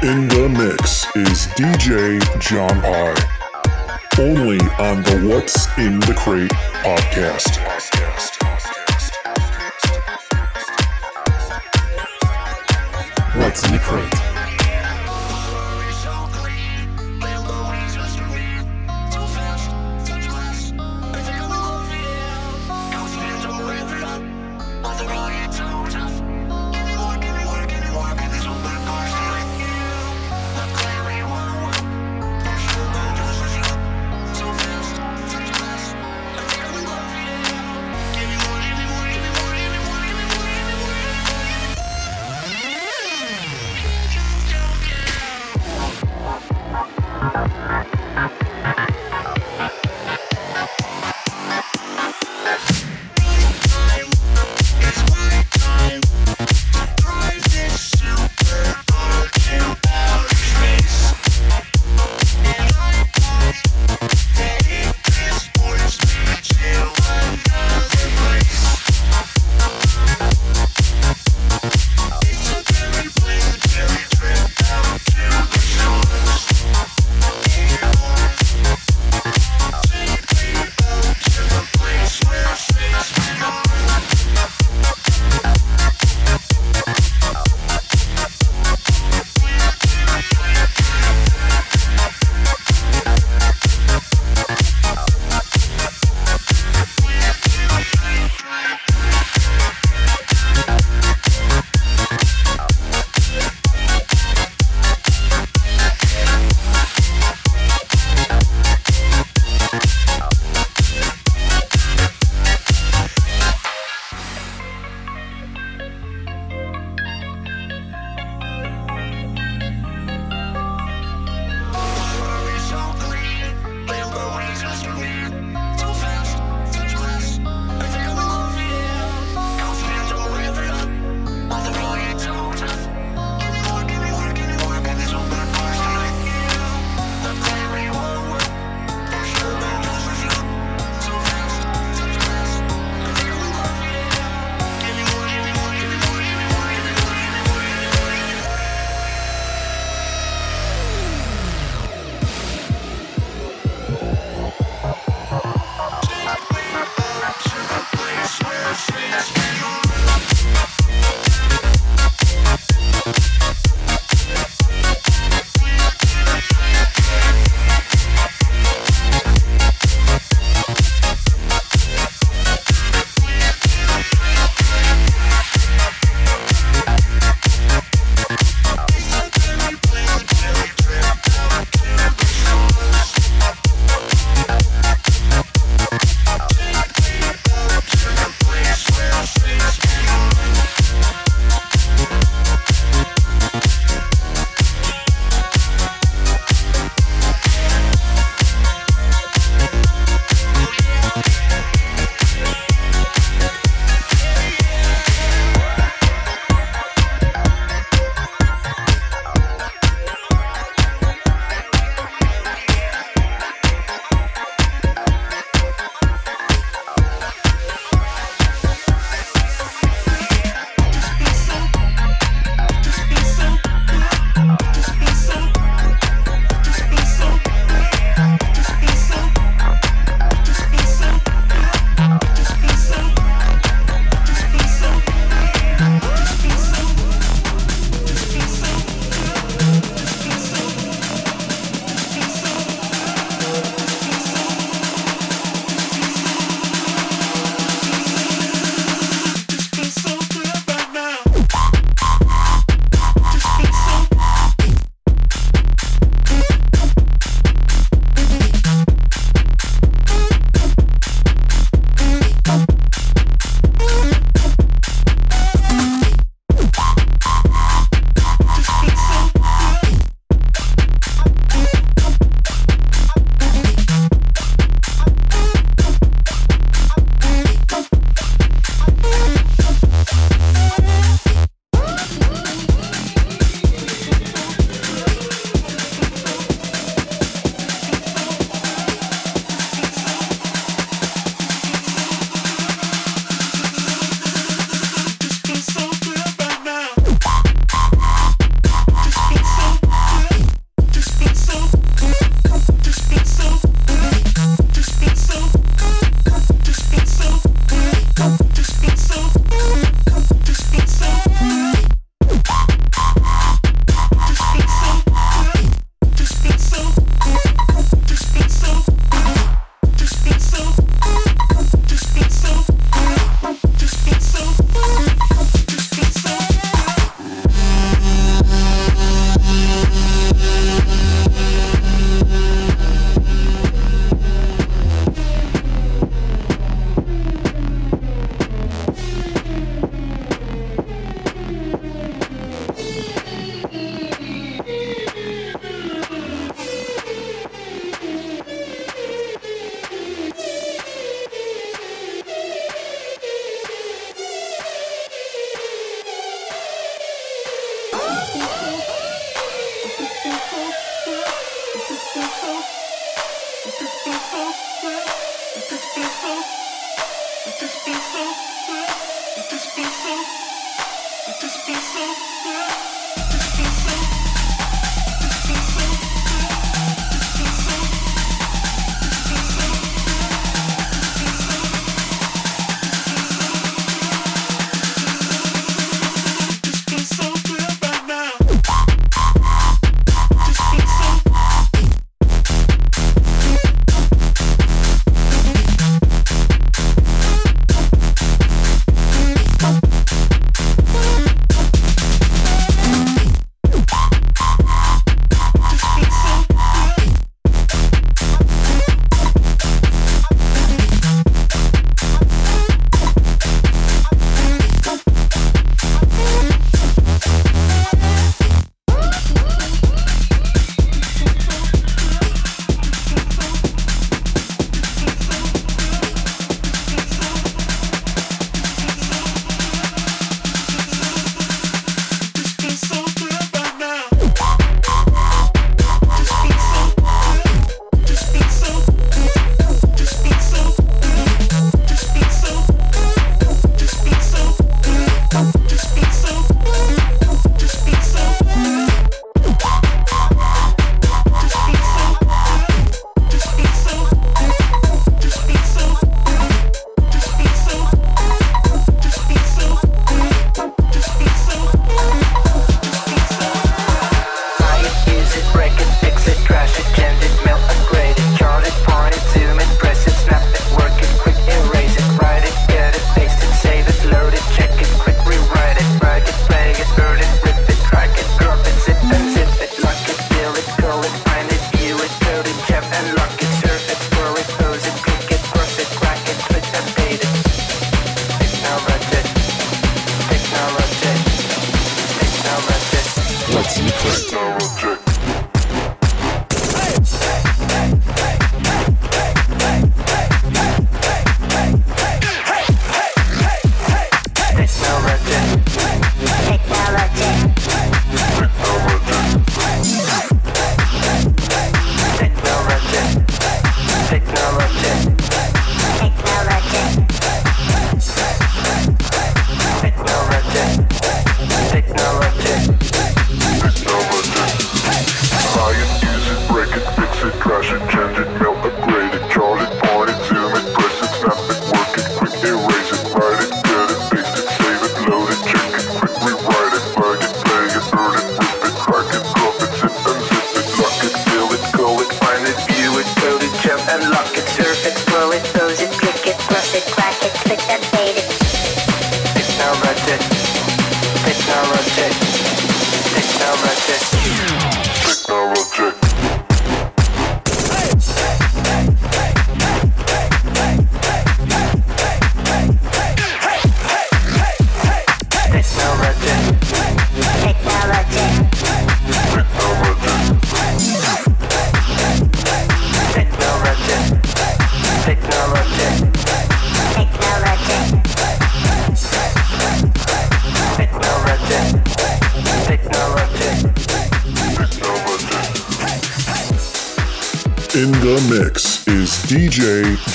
In the mix is DJ John Pye. Only on the What's in the Crate podcast. What's in the Crate?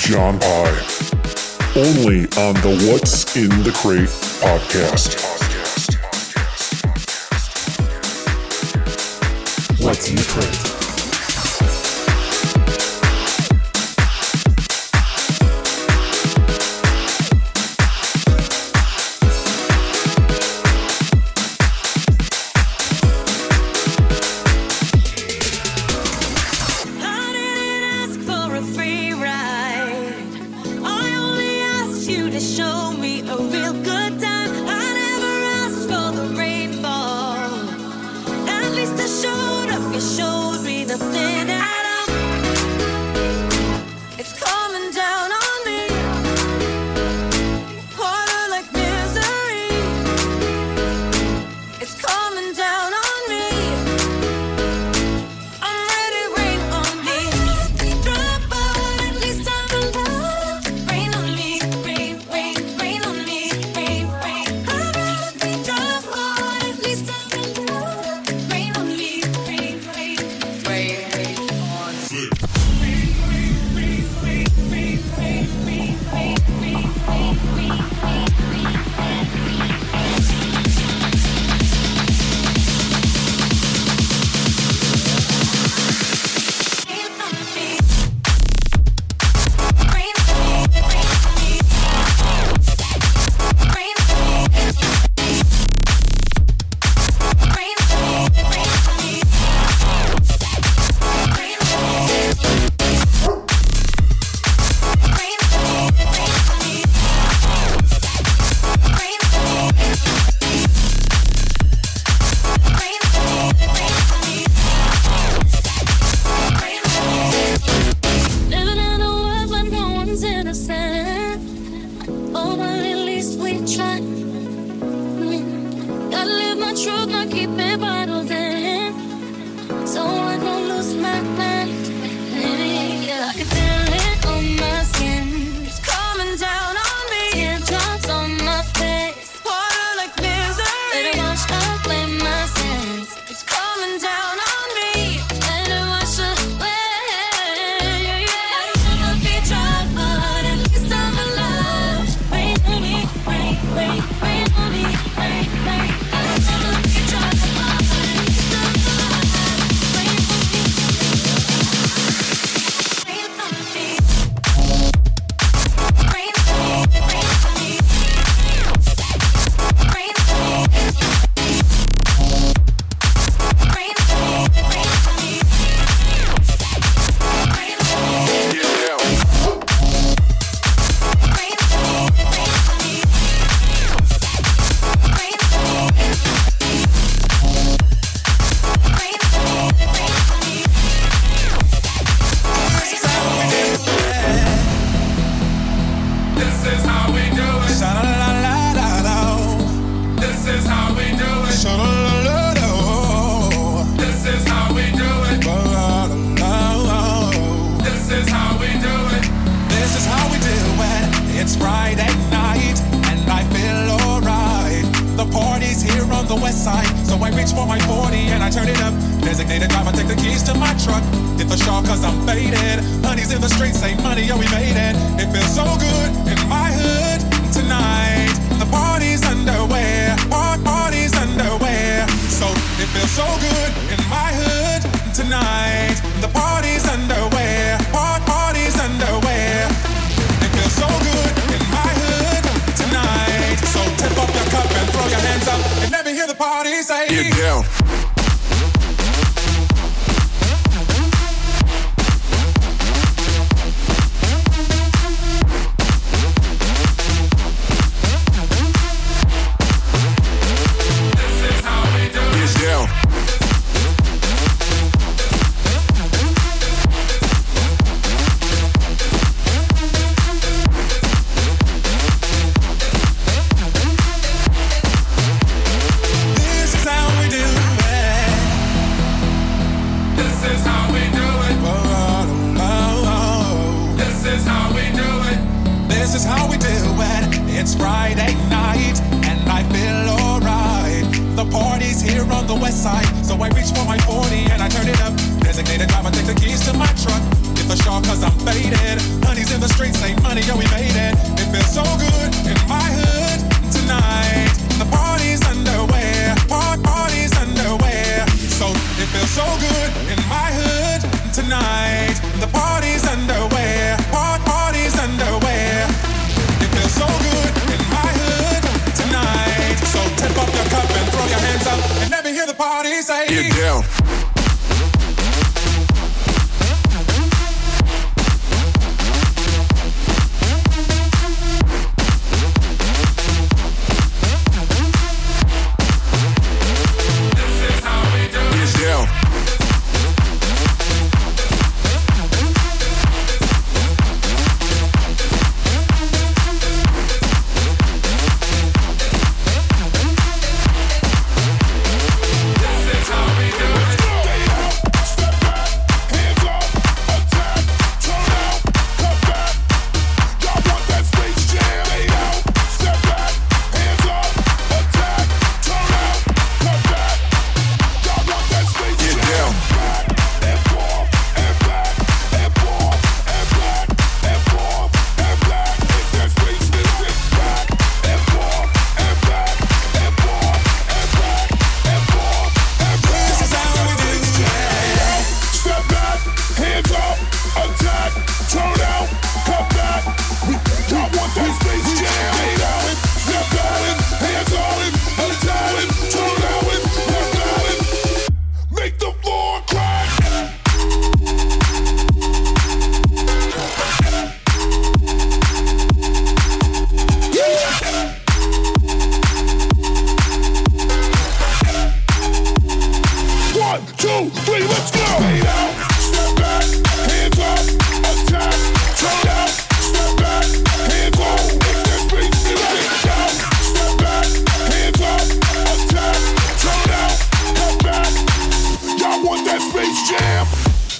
John Pye. Only on the What's in the Crate podcast. What's in the Crate? party say. Get down.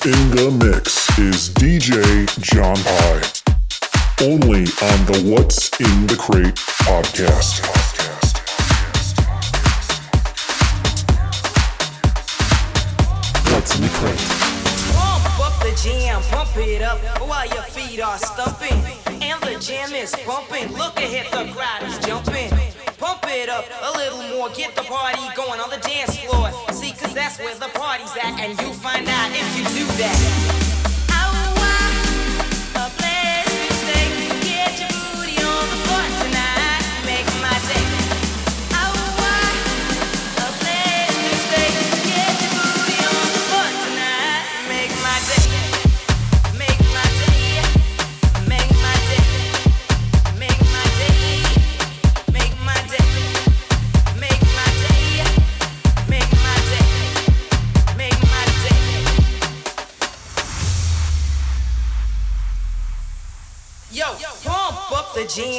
in the mix is DJ John Pye. Only on the What's in the Crate podcast. What's in the Crate? Pump up the jam, pump it up while your feet are stumping. And the jam is pumping. Look ahead, the crowd is jumping. Pump it up a little more, get the party going on the dance floor that's where the party's at, and you find out if you do that.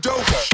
dope.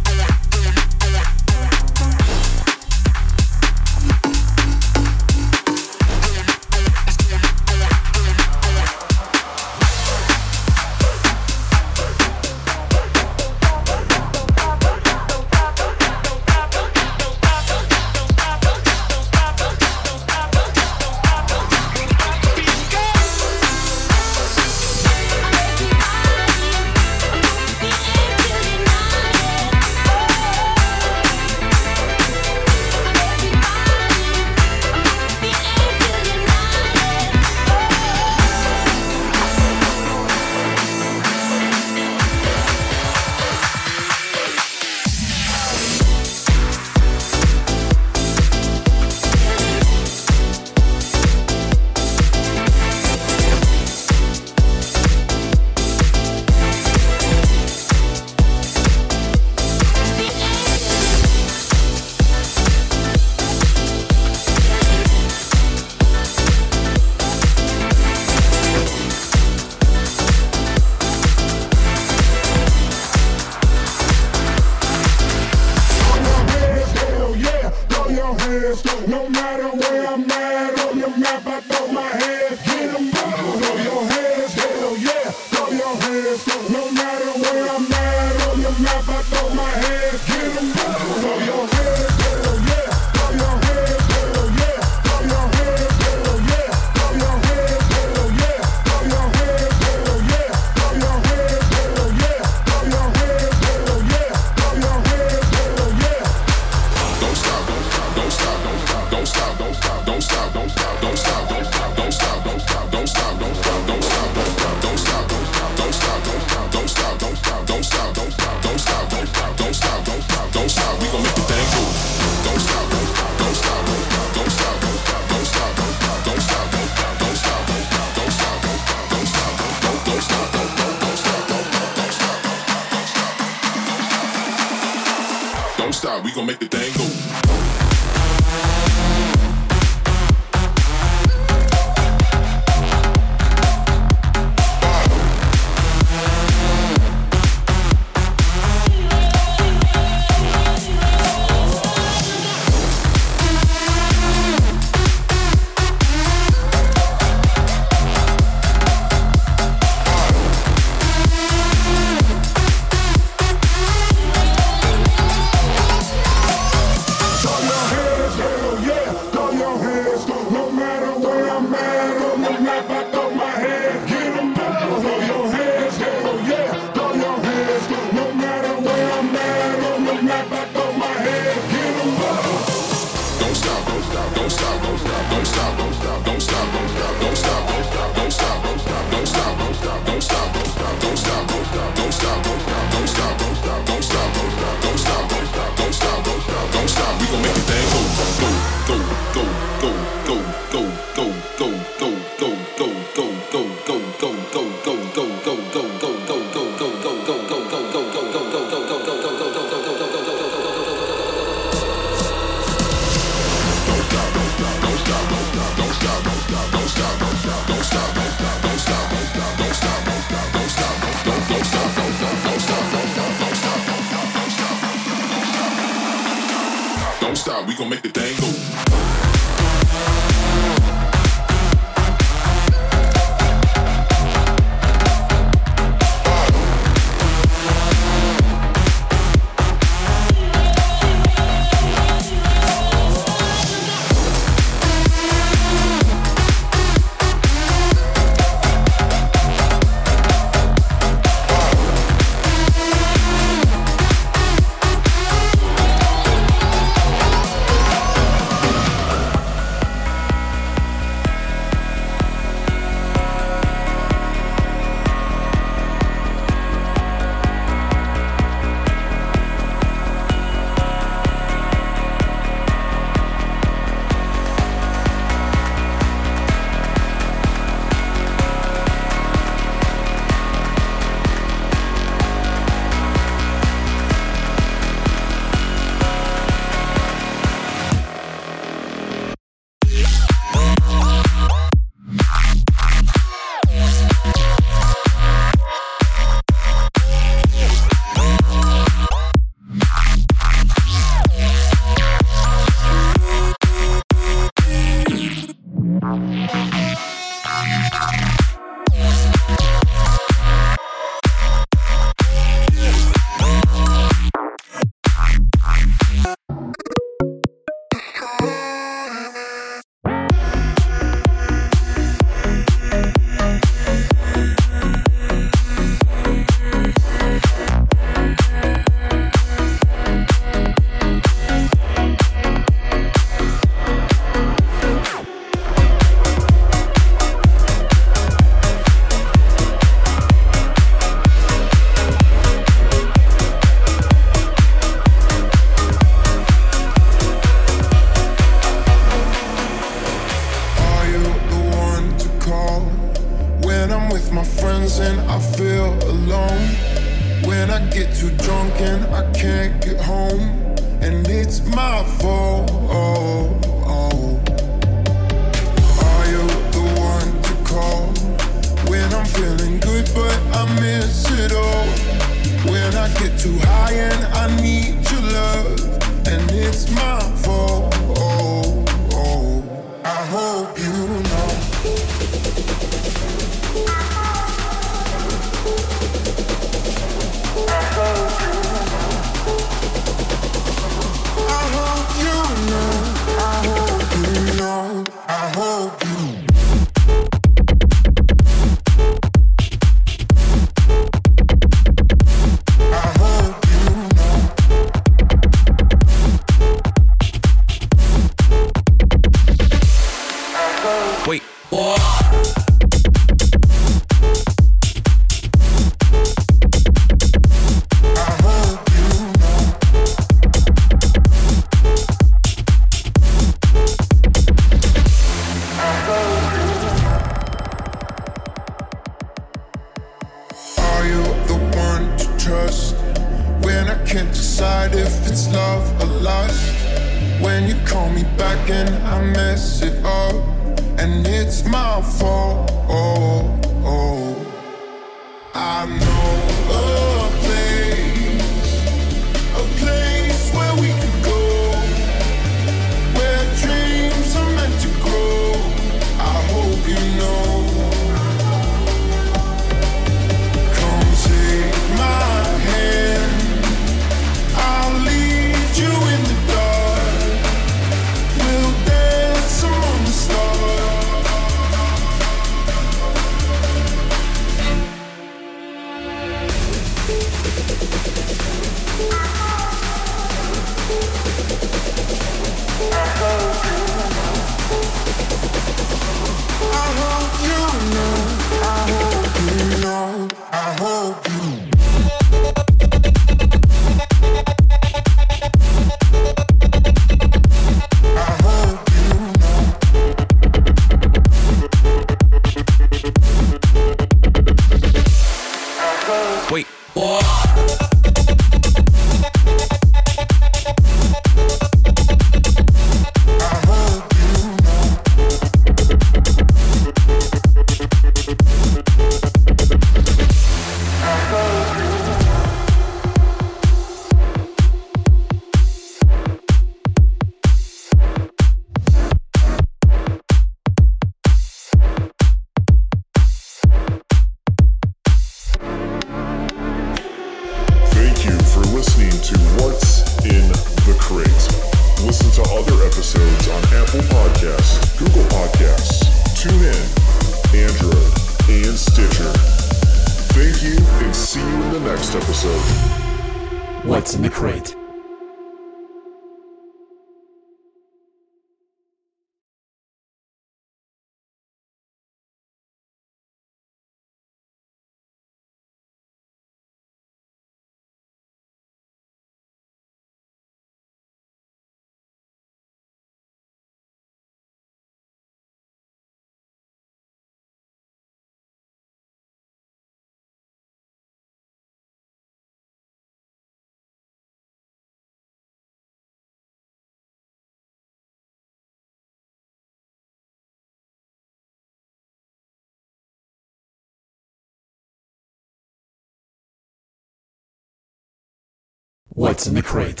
What's in the crate?